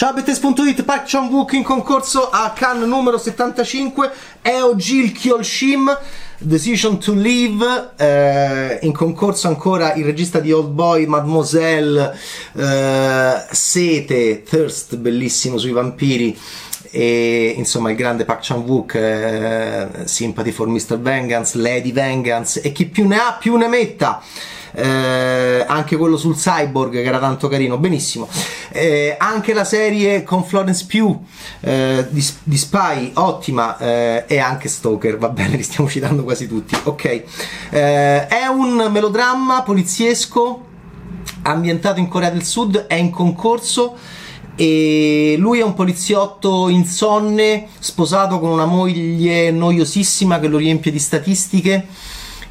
Ciao Bettes.it, Park Chan Wook in concorso a Cannes numero 75, Eo Jil Kyol Shim, Decision to Leave, eh, in concorso ancora il regista di Old Boy, Mademoiselle, eh, Sete, Thirst, bellissimo sui vampiri, e insomma il grande Park Chan Wook, eh, Sympathy for Mr. Vengeance, Lady Vengeance e chi più ne ha più ne metta eh, anche quello sul cyborg che era tanto carino, benissimo. Eh, anche la serie con Florence Pugh eh, di, di, Spy, ottima, eh, e anche Stoker, va bene, li stiamo citando quasi tutti. Ok, eh, è un melodramma poliziesco ambientato in Corea del Sud, è in concorso e lui è un poliziotto insonne, sposato con una moglie noiosissima che lo riempie di statistiche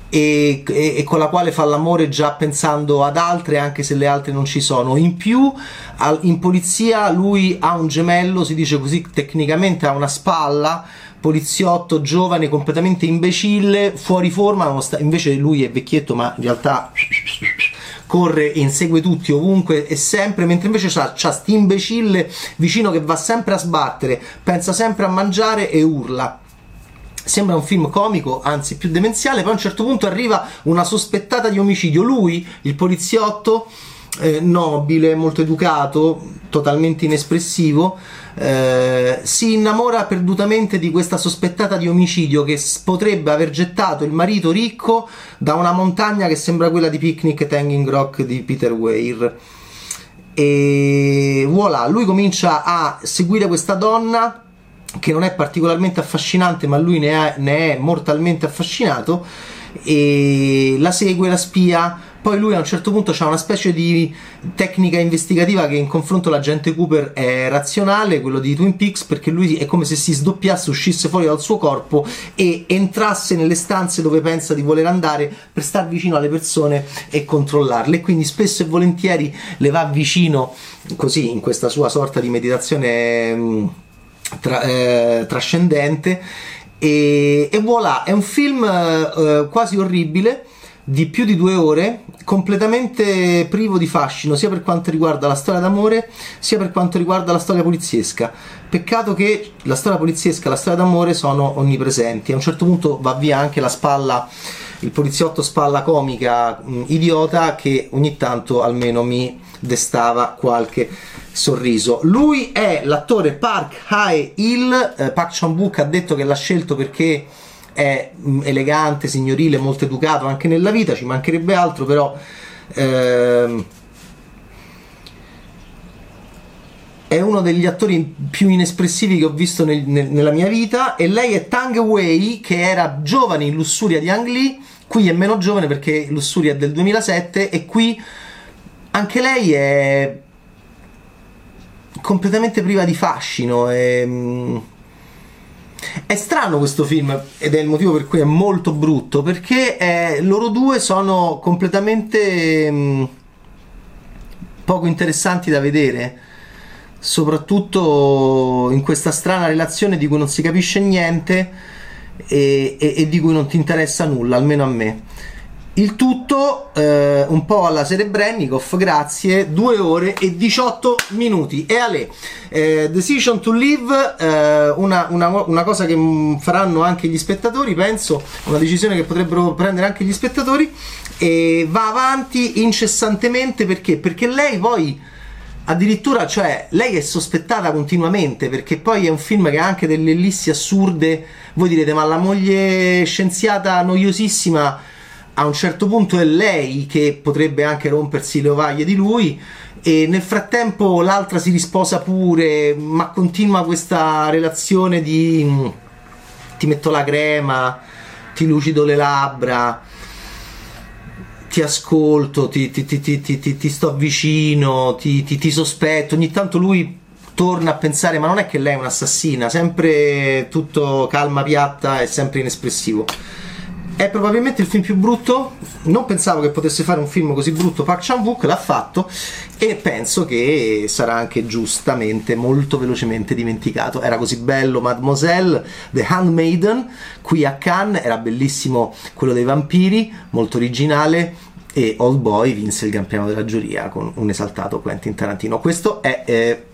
e, e, e, con la quale fa l'amore già pensando ad altre anche se le altre non ci sono. In più al, in polizia lui ha un gemello si dice così tecnicamente ha una spalla poliziotto giovane completamente imbecille fuori forma invece lui è vecchietto ma in realtà corre e insegue tutti ovunque e sempre, mentre invece c'ha, c'ha sti imbecille vicino che va sempre a sbattere, pensa sempre a mangiare e urla. Sembra un film comico, anzi più demenziale, poi a un certo punto arriva una sospettata di omicidio, lui, il poliziotto, eh, nobile, molto educato, totalmente inespressivo, eh, si innamora perdutamente di questa sospettata di omicidio che potrebbe aver gettato il marito ricco da una montagna che sembra quella di Picnic at Hanging Rock di Peter Weir. E voilà, lui comincia a seguire questa donna che non è particolarmente affascinante, ma lui ne è, ne è mortalmente affascinato e la segue, la spia. Poi lui a un certo punto ha una specie di tecnica investigativa che in confronto all'agente Cooper è razionale, quello di Twin Peaks, perché lui è come se si sdoppiasse, uscisse fuori dal suo corpo e entrasse nelle stanze dove pensa di voler andare per star vicino alle persone e controllarle. Quindi spesso e volentieri le va vicino così in questa sua sorta di meditazione mm, tra, eh, trascendente e, e, voilà, è un film eh, quasi orribile di più di due ore, completamente privo di fascino, sia per quanto riguarda la storia d'amore, sia per quanto riguarda la storia poliziesca. Peccato che la storia poliziesca e la storia d'amore sono onnipresenti. A un certo punto va via anche la spalla, il poliziotto spalla comica mh, idiota che ogni tanto almeno mi destava qualche sorriso. Lui è l'attore Park Hae-il, eh, Park Chan-wook ha detto che l'ha scelto perché è mm, elegante, signorile, molto educato anche nella vita, ci mancherebbe altro, però ehm, è uno degli attori più inespressivi che ho visto nel, nel, nella mia vita e lei è Tang Wei che era giovane in Lussuria di Ang Lee, qui è meno giovane perché Lussuria è del 2007 e qui anche lei è completamente priva di fascino. E, mm, è strano questo film ed è il motivo per cui è molto brutto perché eh, loro due sono completamente mh, mm, poco interessanti da vedere, soprattutto in questa strana relazione di cui non si capisce niente e, e, e di cui non ti interessa nulla, almeno a me. Il tutto eh, un po' alla Serebrennikov, grazie, 2 ore e 18 minuti. E Ale, eh, Decision to Live, eh, una, una, una, cosa che faranno anche gli spettatori, penso, una decisione che potrebbero prendere anche gli spettatori, e va avanti incessantemente perché? Perché lei poi addirittura, cioè, lei è sospettata continuamente perché poi è un film che ha anche delle ellissi assurde. Voi direte, ma la moglie scienziata noiosissima a un certo punto è lei che potrebbe anche rompersi le ovaglie di lui e nel frattempo l'altra si risposa pure, ma continua questa relazione di ti metto la crema, ti lucido le labbra, ti ascolto, ti, ti, ti, ti sto vicino, ti sospetto, ogni tanto lui torna a pensare ma non è che lei è un'assassina, sempre tutto calma piatta e sempre inespressivo. È probabilmente il film più brutto. Non pensavo che potesse fare un film così brutto. Park Chan-wook l'ha fatto e penso che sarà anche giustamente molto velocemente dimenticato. Era così bello Mademoiselle, The Handmaiden, qui a Cannes era bellissimo quello dei vampiri, molto originale e Old Boy vinse il Gran Premio della giuria con un esaltato Quentin Tarantino. Questo è eh,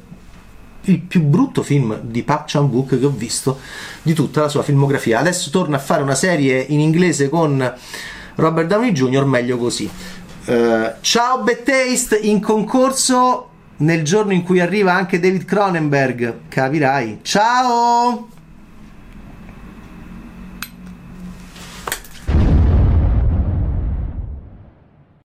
il più brutto film di Park Chan-wook che ho visto di tutta la sua filmografia. Adesso torna a fare una serie in inglese con Robert Downey Jr., meglio così. Uh, ciao Bad Taste in concorso nel giorno in cui arriva anche David Cronenberg, capirai. Ciao!